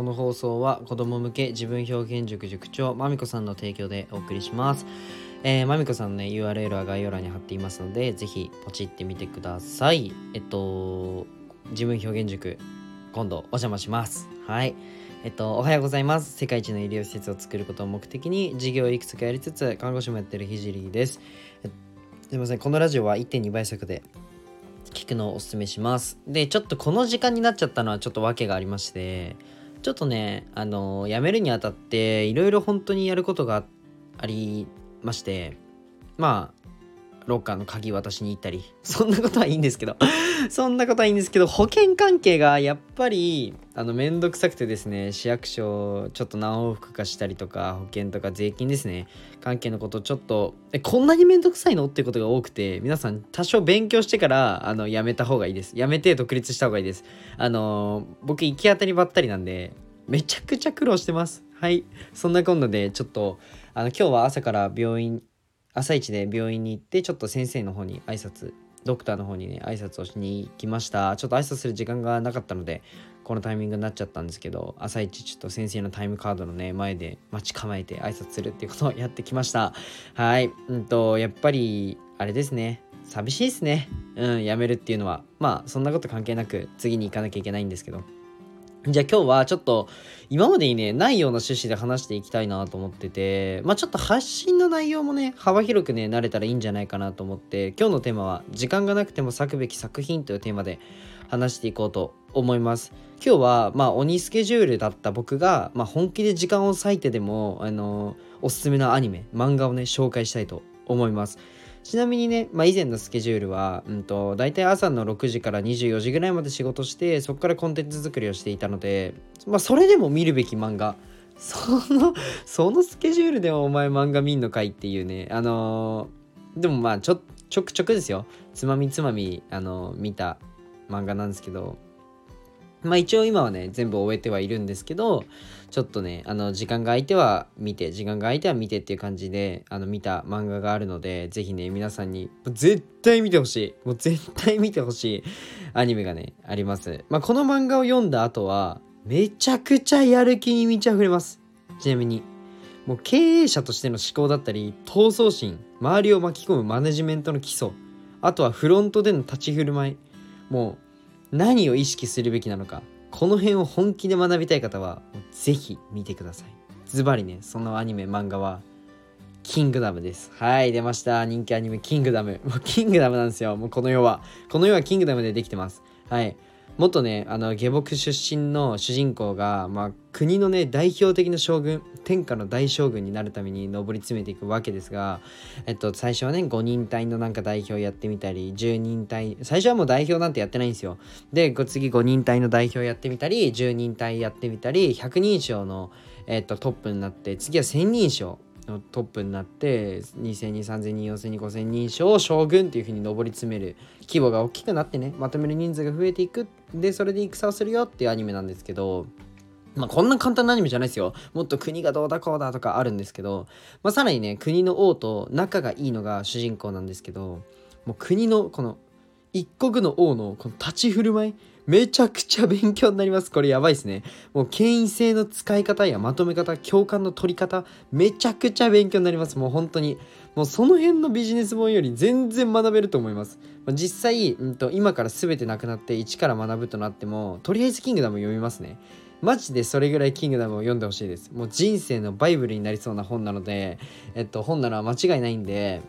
この放送は子供向け自分表現塾塾長まみこさんの提供でお送りしますえー、まみこさんのね URL は概要欄に貼っていますのでぜひポチってみてくださいえっと自分表現塾今度お邪魔しますはいえっと、おはようございます。世界一の医療施設を作ることを目的に事業をいくつかやりつつ、看護師もやってるひじりです。すいません、このラジオは1.2倍速で聞くのをおすすめします。で、ちょっとこの時間になっちゃったのはちょっと訳がありまして、ちょっとね、あの、辞めるにあたって、いろいろ本当にやることがありまして、まあ、ロッカーの鍵渡しに行ったり、そんなことはいいんですけど そんなことはいいんですけど、保険関係がやっぱり、あの、めんどくさくてですね、市役所、ちょっと何往復かしたりとか、保険とか税金ですね、関係のことちょっと、え、こんなにめんどくさいのっていうことが多くて、皆さん多少勉強してから、あの、やめた方がいいです。やめて独立した方がいいです。あの、僕行き当たりばったりなんで、めちゃくちゃ苦労してます。はい。そんなこんなで、ちょっと、あの、今日は朝から病院朝一で病院に行ってちょっと先生の方に挨拶ドクターの方にね挨拶をしに行きました。ちょっと挨拶する時間がなかったのでこのタイミングになっちゃったんですけど朝一ちょっと先生のタイムカードのね前で待ち構えて挨拶するっていうことをやってきました。はい。うんとやっぱりあれですね。寂しいですね。うん辞めるっていうのは。まあそんなこと関係なく次に行かなきゃいけないんですけど。じゃあ今日はちょっと今までにねないような趣旨で話していきたいなと思っててまあちょっと発信の内容もね幅広くね慣れたらいいんじゃないかなと思って今日のテーマは時間がなくても咲くべき作品というテーマで話していこうと思います。今日はまあ鬼スケジュールだった僕が、まあ、本気で時間を割いてでもあのおすすめのアニメ漫画をね紹介したいと思います。ちなみにね、まあ、以前のスケジュールは、うんと、大体朝の6時から24時ぐらいまで仕事してそこからコンテンツ作りをしていたので、まあ、それでも見るべき漫画。そのそのスケジュールでもお前漫画見んのかいっていうね。あのー、でもまあちょちょくちょくですよ。つまみつまみ、あのー、見た漫画なんですけど。まあ一応今はね全部終えてはいるんですけどちょっとねあの時間が空いては見て時間が空いては見てっていう感じであの見た漫画があるので是非ね皆さんに絶対見てほしい。もう絶対見てほしいアニメがねあります。まあこの漫画を読んだ後はめちゃくちゃやる気に満ち溢れます。ちなみに。もう経営者としての思考だったり闘争心周りを巻き込むマネジメントの基礎あとはフロントでの立ち振る舞いもう何を意識するべきなのかこの辺を本気で学びたい方はぜひ見てください。ズバリねそのアニメ漫画はキングダムです。はい出ました。人気アニメキングダム。もうキングダムなんですよ。もうこの世は。この世はキングダムでできてます。はい。元ねあの下僕出身の主人公が、まあ、国のね代表的な将軍天下の大将軍になるために上り詰めていくわけですが、えっと、最初はね5人隊のなんか代表やってみたり10人隊最初はもう代表なんてやってないんですよ。で次5人隊の代表やってみたり10人隊やってみたり100人称の、えっと、トップになって次は1000人称のトップになって2000人3000人4000人5000人称将軍っていう風に上り詰める規模が大きくなってねまとめる人数が増えていくでそれで戦をするよっていうアニメなんですけどまあ、こんな簡単なアニメじゃないですよ。もっと国がどうだこうだとかあるんですけど、まあ、さらにね、国の王と仲がいいのが主人公なんですけど、もう国のこの一国の王のこの立ち振る舞い、めちゃくちゃ勉強になります。これやばいですね。もう権威性の使い方やまとめ方、共感の取り方、めちゃくちゃ勉強になります。もう本当に。もうその辺のビジネス本より全然学べると思います。実際、うんと、今から全てなくなって一から学ぶとなっても、とりあえずキングダム読みますね。マジでそれぐらいキングダムを読んでほしいです。もう人生のバイブルになりそうな本なので、えっと、本なら間違いないんで、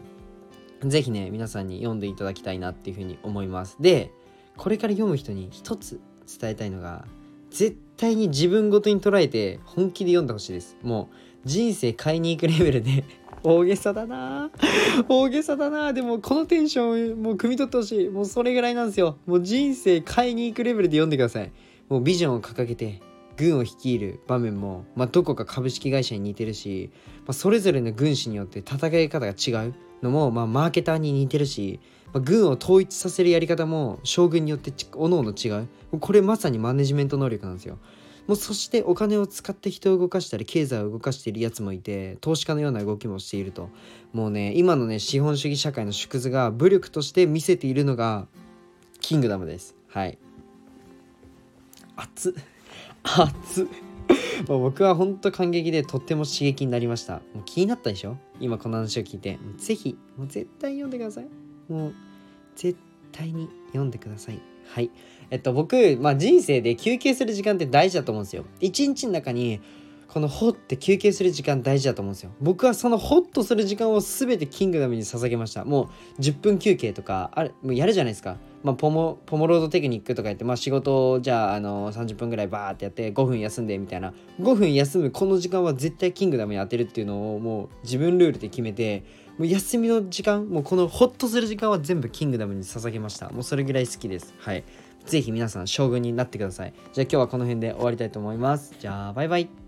ぜひね、皆さんに読んでいただきたいなっていうふうに思います。で、これから読む人に一つ伝えたいのが絶対に自分ごとに捉えて本気で読んでほしいです。もう人生買いに行くレベルで 大げさだな。大げさだな。でもこのテンションもう汲み取ってほしい。もうそれぐらいなんですよ。もう人生買いに行くレベルで読んでください。もうビジョンを掲げて軍を率いる場面も、まあ、どこか株式会社に似てるし、まあ、それぞれの軍師によって戦い方が違うのも、まあ、マーケターに似てるしまあ、軍を統一させるやり方も将軍によっておのおの違う。これまさにマネジメント能力なんですよ。もうそしてお金を使って人を動かしたり経済を動かしているやつもいて投資家のような動きもしていると。もうね今のね資本主義社会の縮図が武力として見せているのがキングダムです。はい。熱っ。熱っ僕は本当感激でとっても刺激になりました。もう気になったでしょ？今この話を聞いて。ぜひもう絶対読んでください。もう絶対に読んでください。はい。えっと僕、まあ、人生で休憩する時間って大事だと思うんですよ。一日の中にこのホって休憩する時間大事だと思うんですよ。僕はそのホッとする時間を全てキングダムに捧げました。もう10分休憩とかあれもうやるじゃないですか。まあ、ポモポモロードテクニックとか言って、まあ、仕事じゃああの30分ぐらいバーってやって5分休んでみたいな。5分休むこの時間は絶対キングダムに当てるっていうのをもう自分ルールで決めてもう休みの時間もうこのホッとする時間は全部キングダムに捧げました。もうそれぐらい好きです。はい。ぜひ皆さん将軍になってください。じゃあ今日はこの辺で終わりたいと思います。じゃあバイバイ。